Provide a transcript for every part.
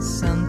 sun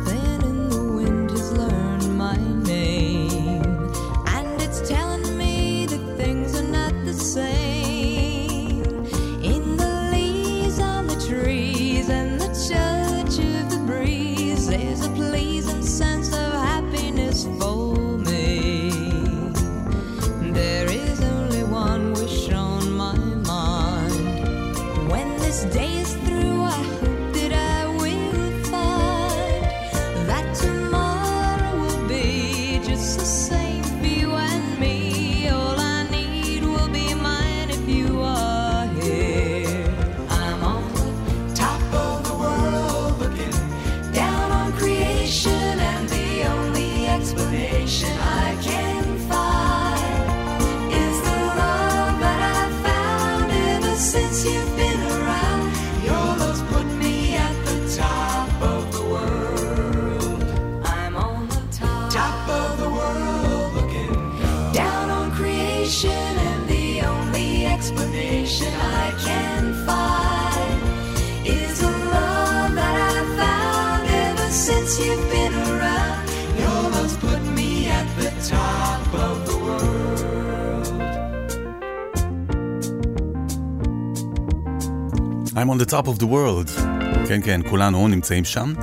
on the top of the world. כן, כן, כולנו נמצאים שם.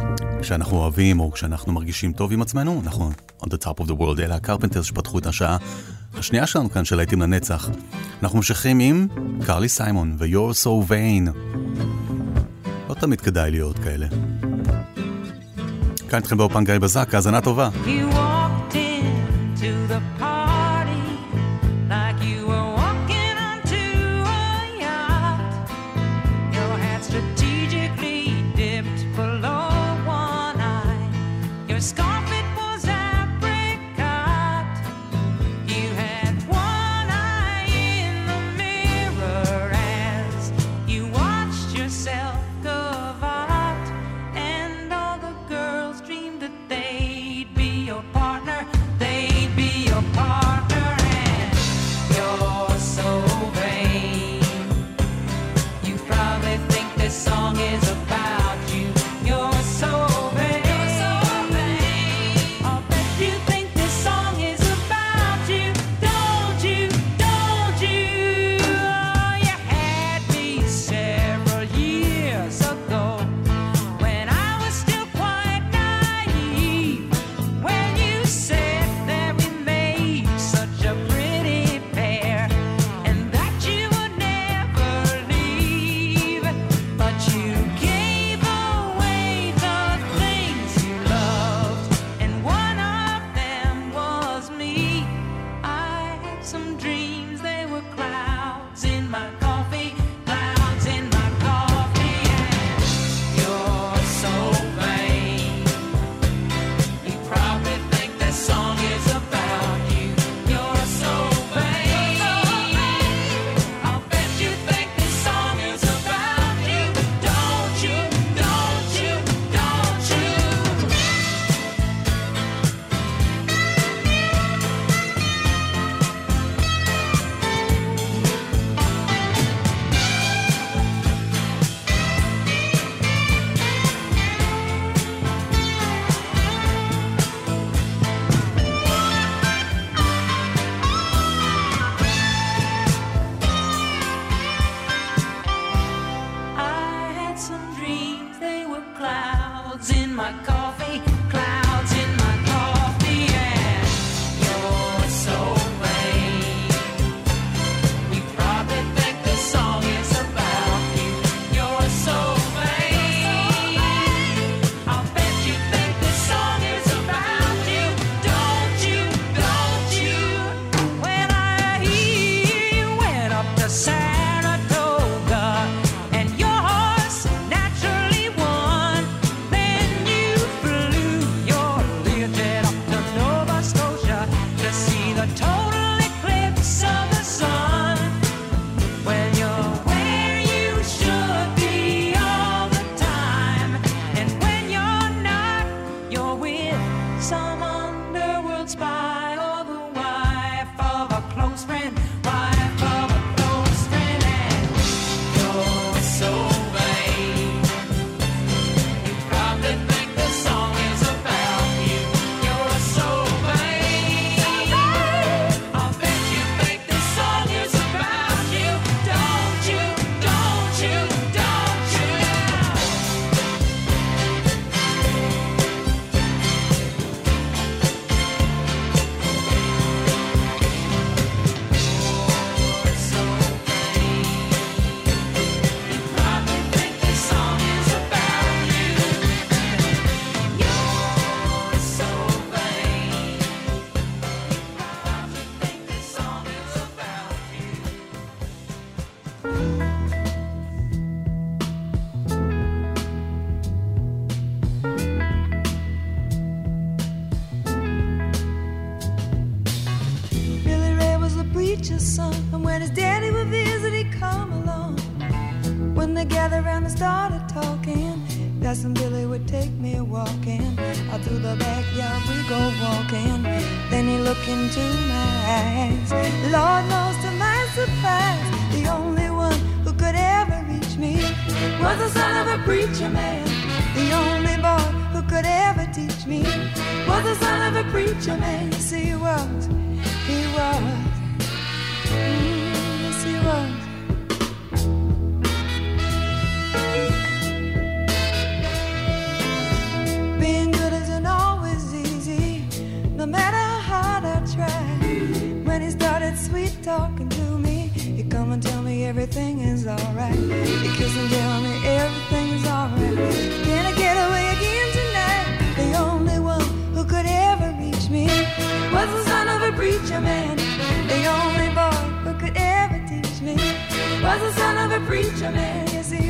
כשאנחנו אוהבים או כשאנחנו מרגישים טוב עם עצמנו, אנחנו on the top of the world. אלה הקרפנטרס שפתחו את השעה השנייה שלנו כאן של להיטים לנצח. אנחנו ממשיכים עם קרלי סיימון ו-You're So Vain. לא תמיד כדאי להיות כאלה. כאן איתכם באופן גיא בזק, האזנה טובה. You Preacher man. is he.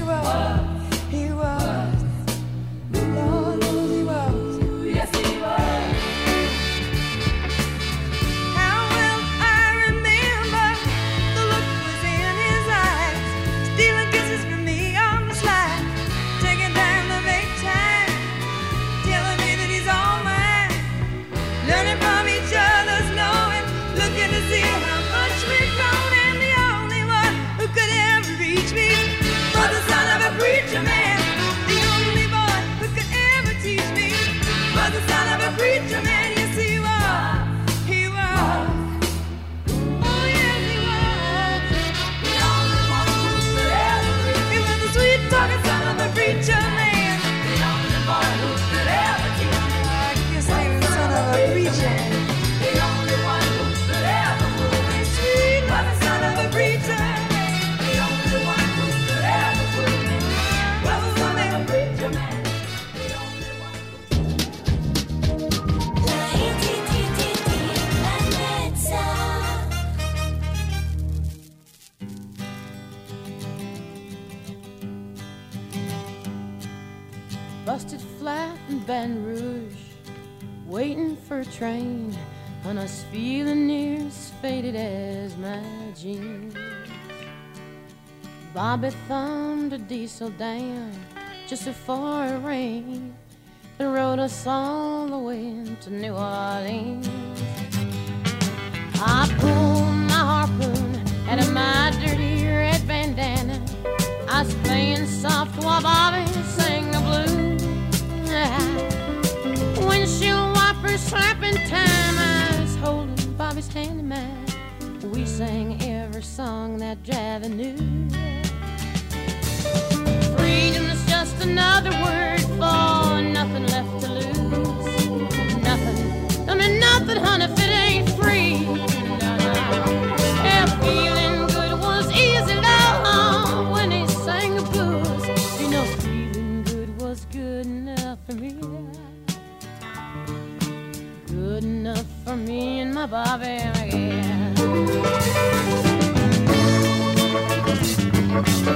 train when I was feeling near as faded as my jeans. Bobby thumbed a diesel down just before it rained and rode us all the way to New Orleans. I pulled my harpoon out of my dirty red bandana. I was playing soft while Bobby time I was holding Bobby's hand in mine, we sang every song that Javi knew. Freedom is just another word for nothing left to lose. Nothing, I mean nothing, honey. for me and my Bobby again.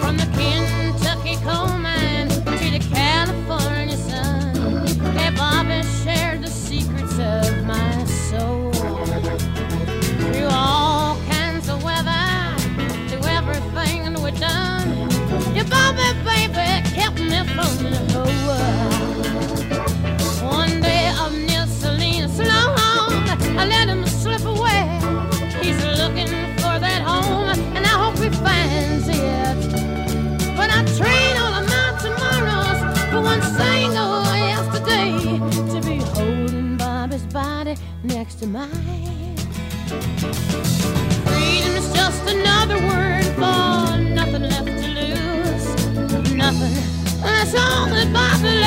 From the Kentucky coal mine to the California sun, yeah, Bobby shared the secrets of my soul. Through all kinds of weather, through everything we've done, yeah, Bobby, baby, kept me from the cold. body next to mine. Freedom is just another word for nothing left to lose. Nothing. That's all that bothers.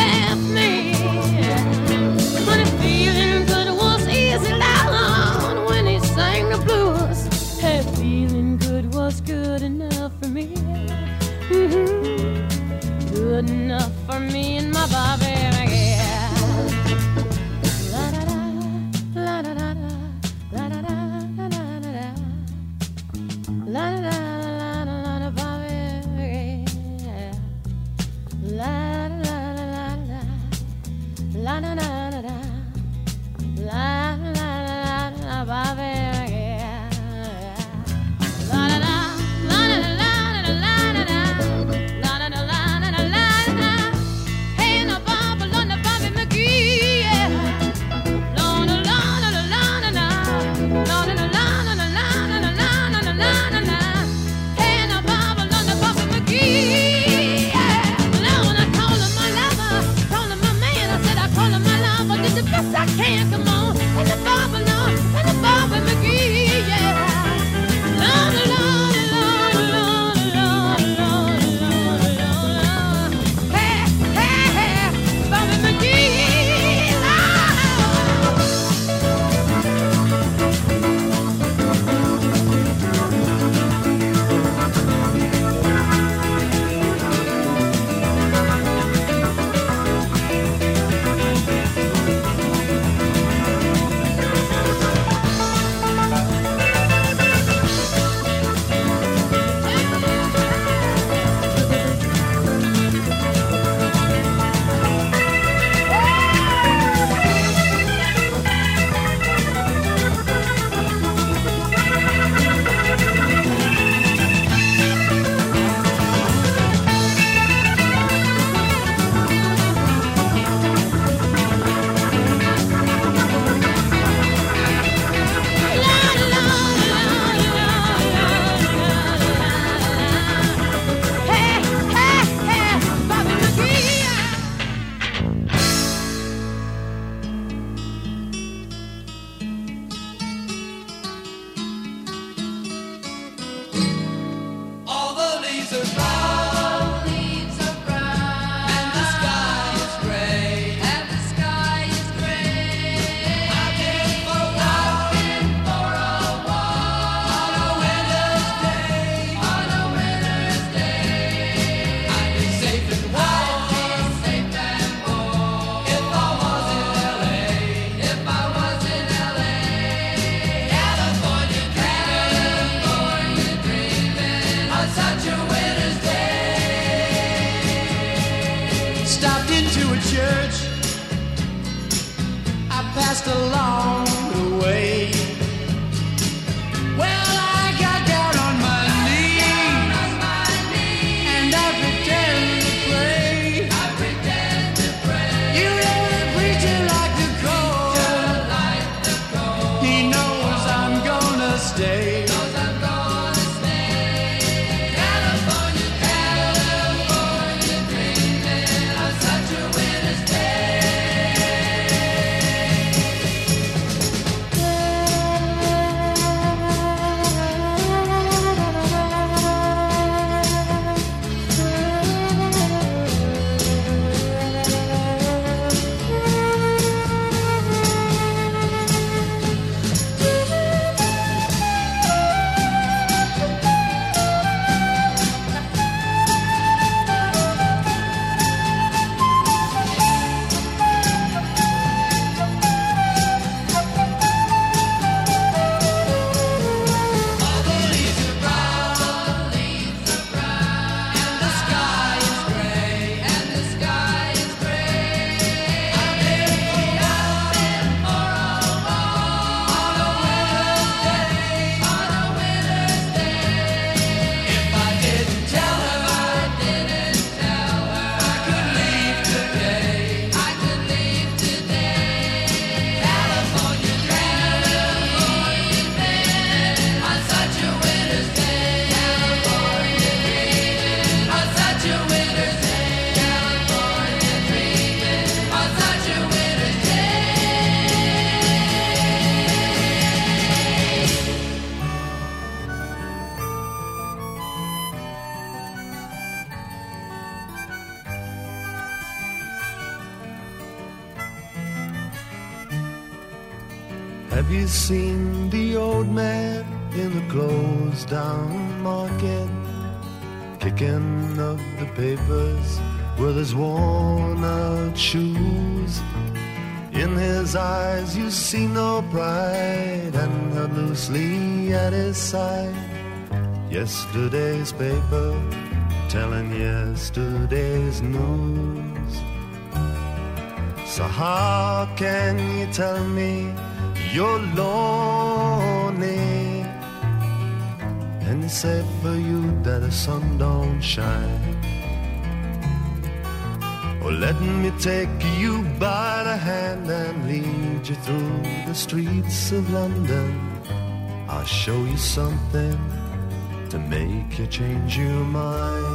Seen the old man in the closed down market? Kicking up the papers with his worn out shoes. In his eyes you see no pride and held loosely at his side. Yesterday's paper telling yesterday's news. So how can you tell me you're lonely? And it's safe for you that the sun don't shine. Or let me take you by the hand and lead you through the streets of London. I'll show you something to make you change your mind.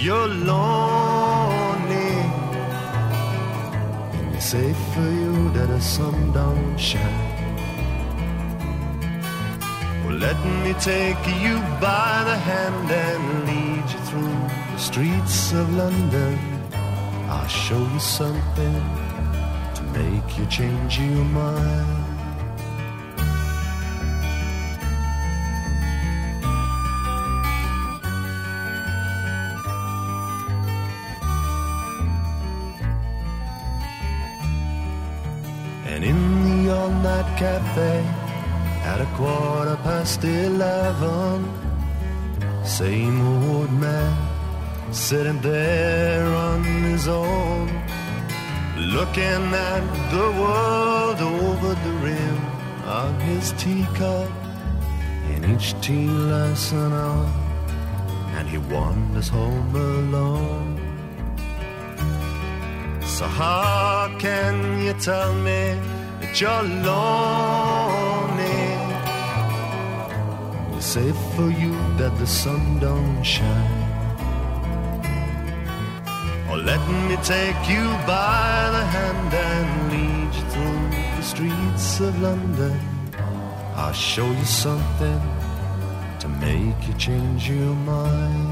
you're lonely? And it's safe for you that the sun don't shine. Well, let me take you by the hand and lead you through the streets of London. I'll show you something to make you change your mind. Cafe at a quarter past eleven, same old man sitting there on his own, looking at the world over the rim of his teacup. In each tea an hour, and he wanders home alone. So how can you tell me you're? It's safe for you that the sun don't shine. Or let me take you by the hand and lead you through the streets of London. I'll show you something to make you change your mind.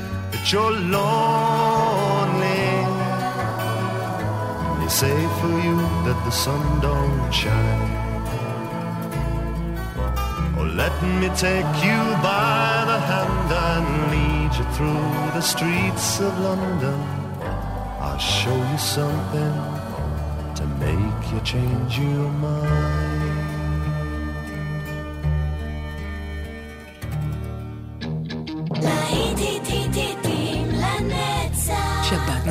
that you're lonely? They say for you that the sun don't shine. Oh, let me take you by the hand and lead you through the streets of London. I'll show you something to make you change your mind.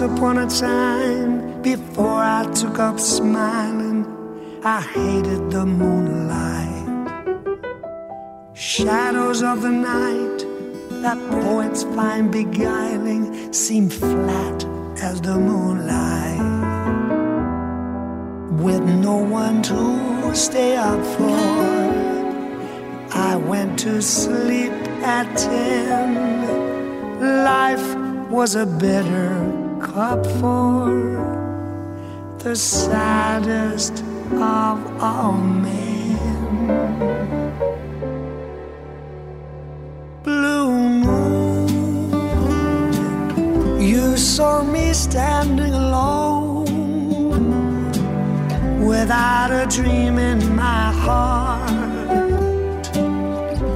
Once upon a time, before I took up smiling, I hated the moonlight. Shadows of the night that poets find beguiling seem flat as the moonlight. With no one to stay up for, I went to sleep at ten. Life was a bitter for the saddest of all men. Blue moon, you saw me standing alone without a dream in my heart,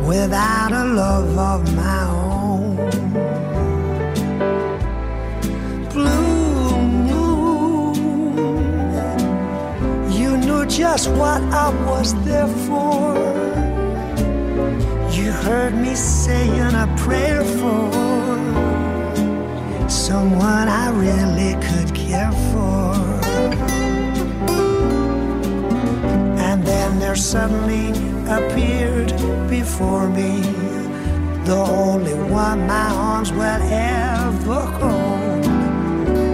without a love of my own. Just what I was there for. You heard me saying a prayer for someone I really could care for. And then there suddenly appeared before me the only one my arms will ever hold.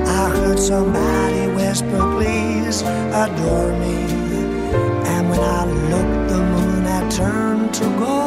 I heard somebody whisper, please adore me. I looked, the moon had turned to gold.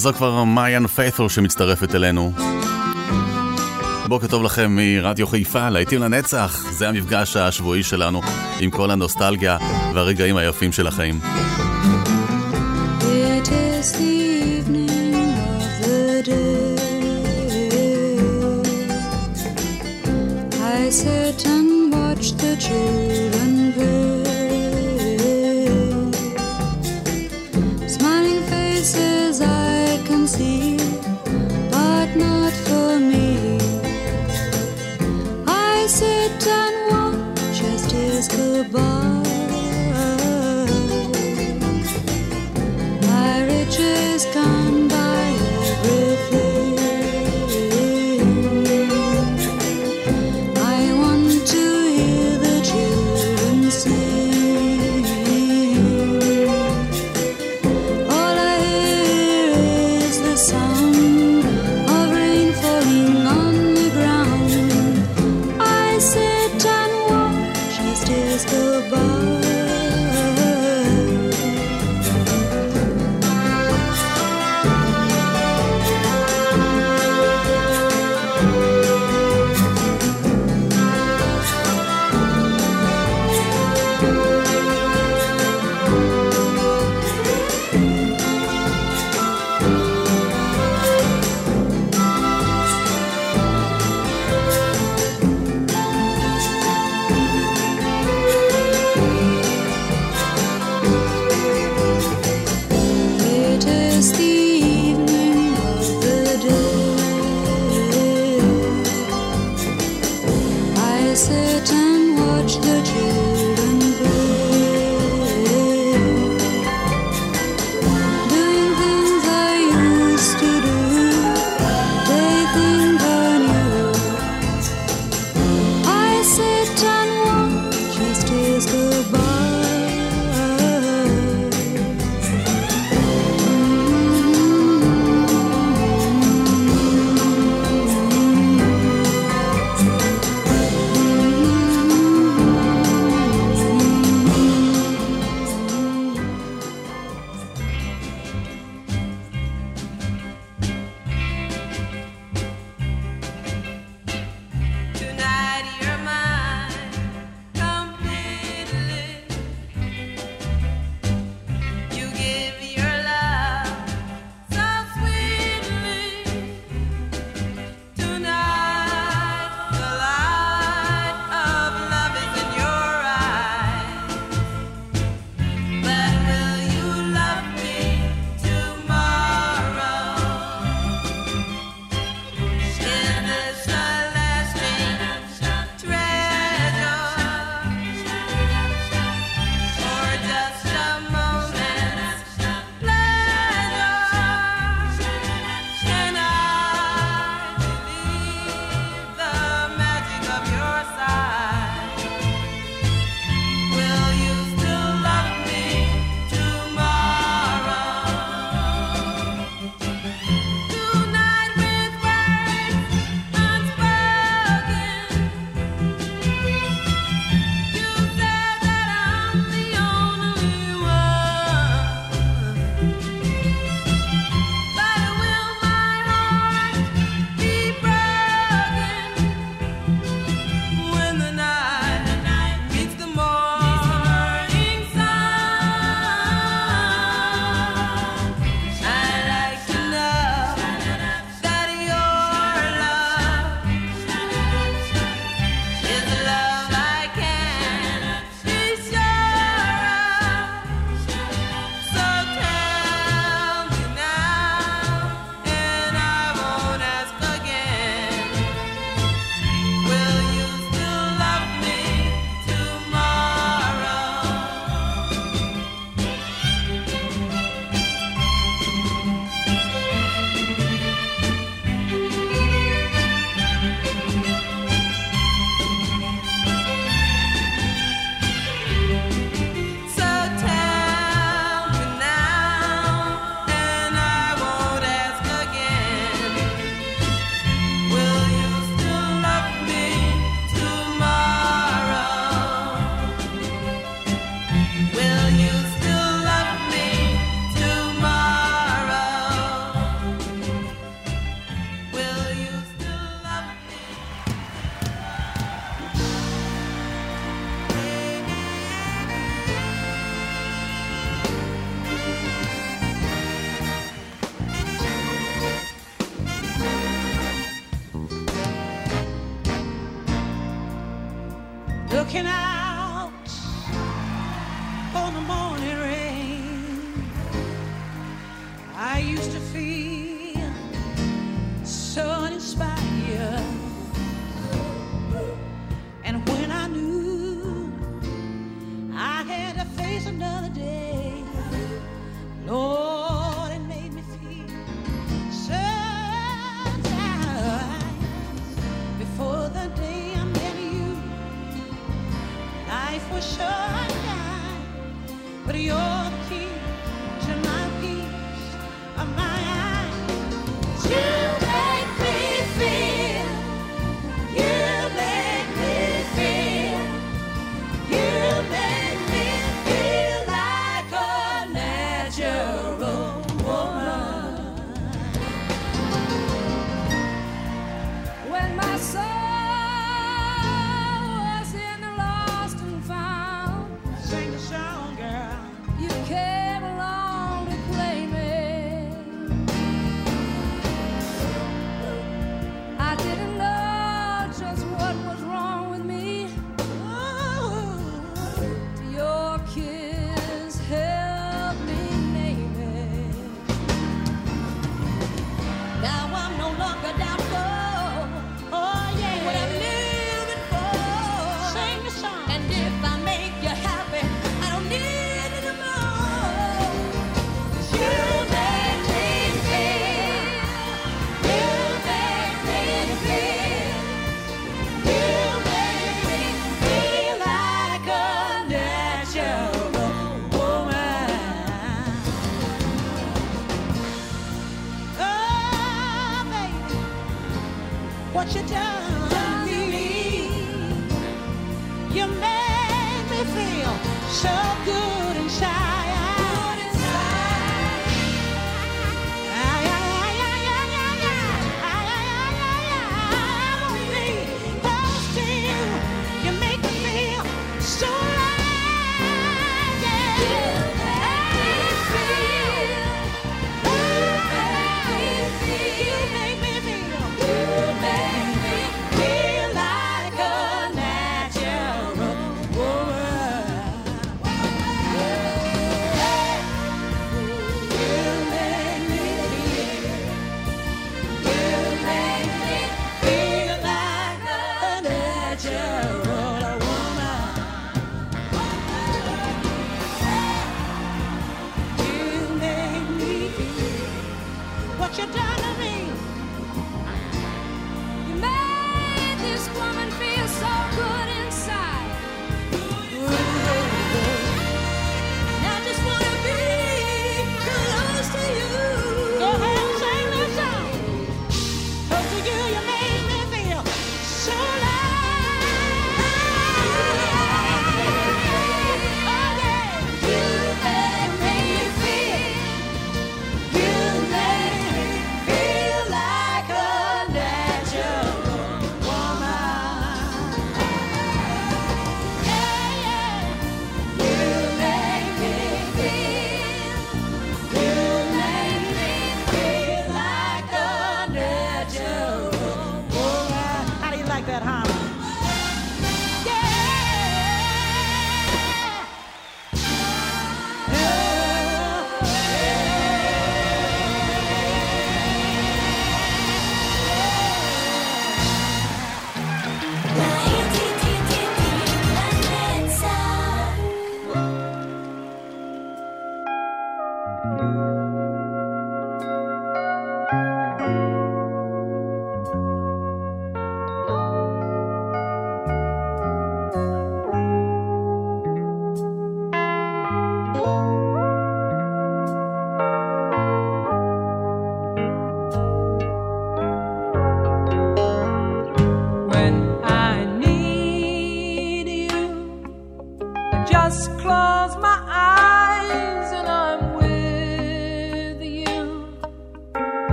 וזו כבר מעיין פיית'ול שמצטרפת אלינו. בוקר טוב לכם מרדיו חיפה, להיטים לנצח, זה המפגש השבועי שלנו עם כל הנוסטלגיה והרגעים היפים של החיים.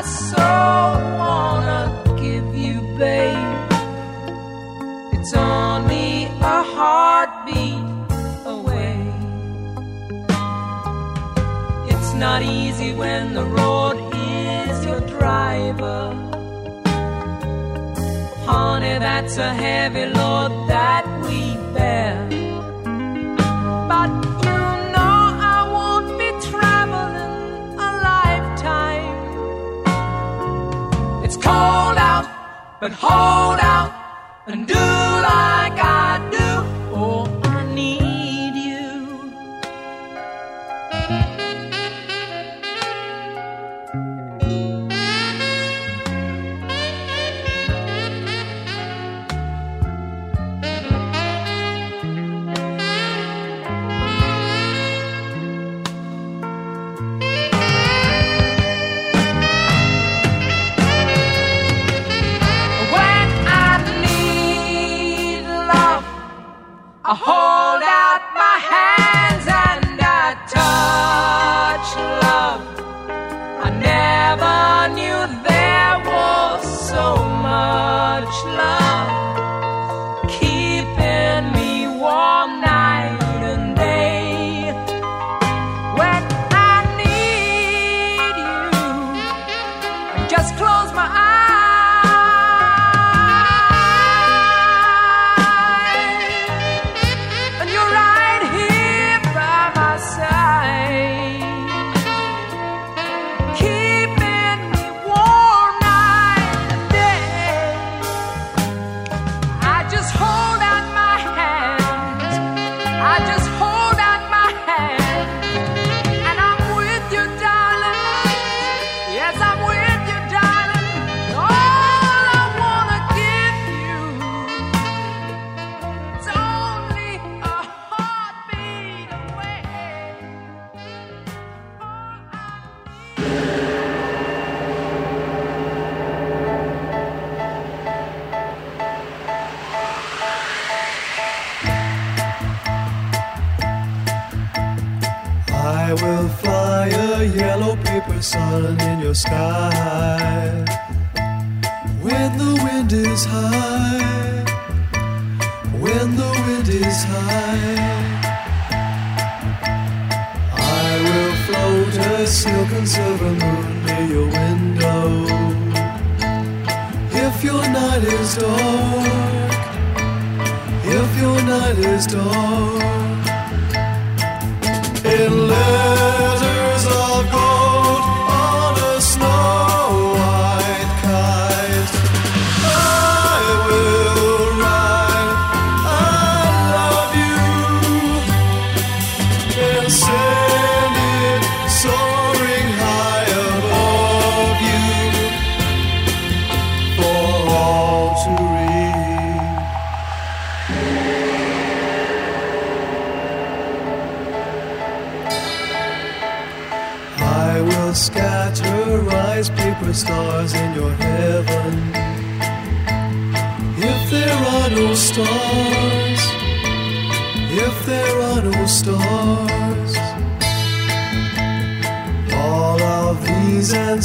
I so wanna give you, babe. It's only a heartbeat away. It's not easy when the road is your driver. Honey, that's a heavy load that but hold out.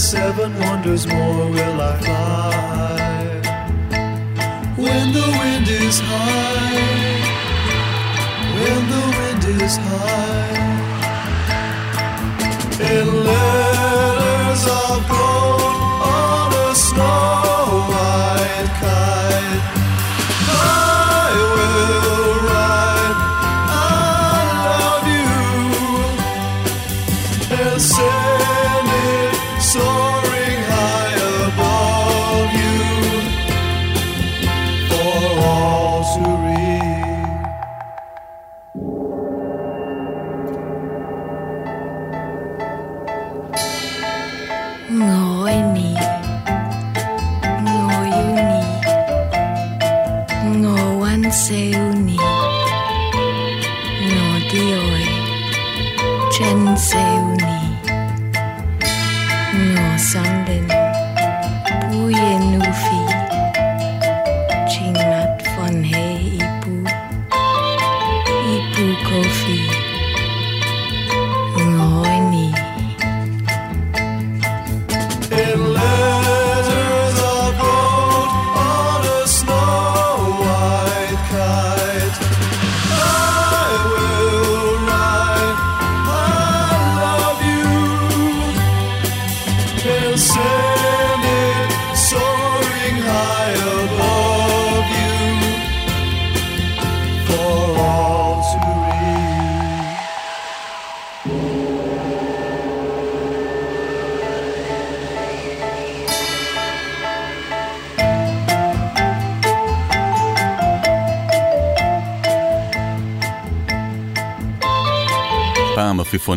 seven wonders more will I fly. When the wind is high, when the wind is high.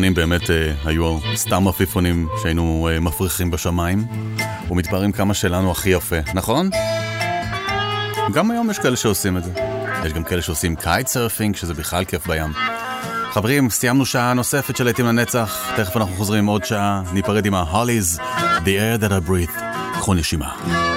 העפיפונים באמת אה, היו סתם עפיפונים שהיינו אה, מפריחים בשמיים, ומתפארים כמה שלנו הכי יפה, נכון? גם היום יש כאלה שעושים את זה. יש גם כאלה שעושים קייט סרפינג, שזה בכלל כיף בים. חברים, סיימנו שעה נוספת של לעיתים לנצח, תכף אנחנו חוזרים עוד שעה, ניפרד עם ההוליז, The Air That I Breathe, קחו נשימה.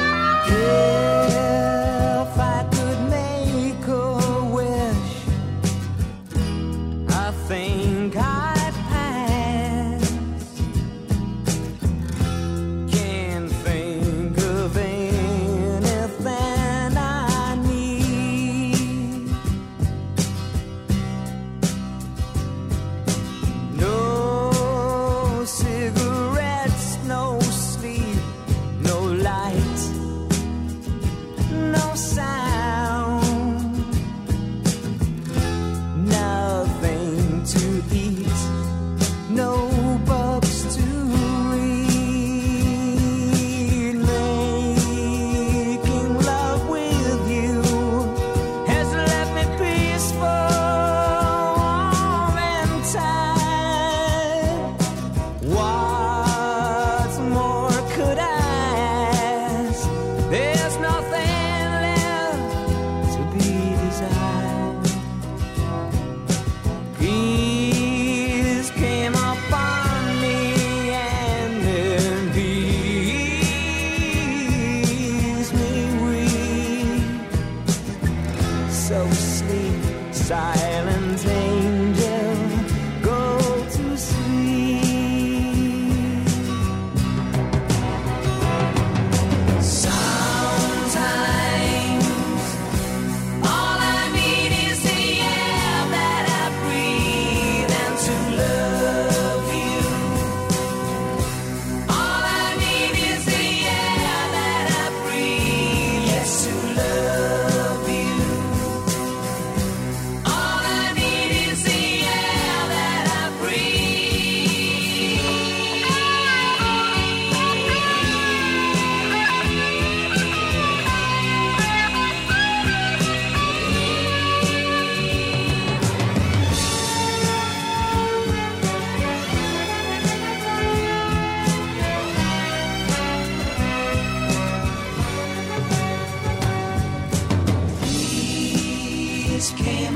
always came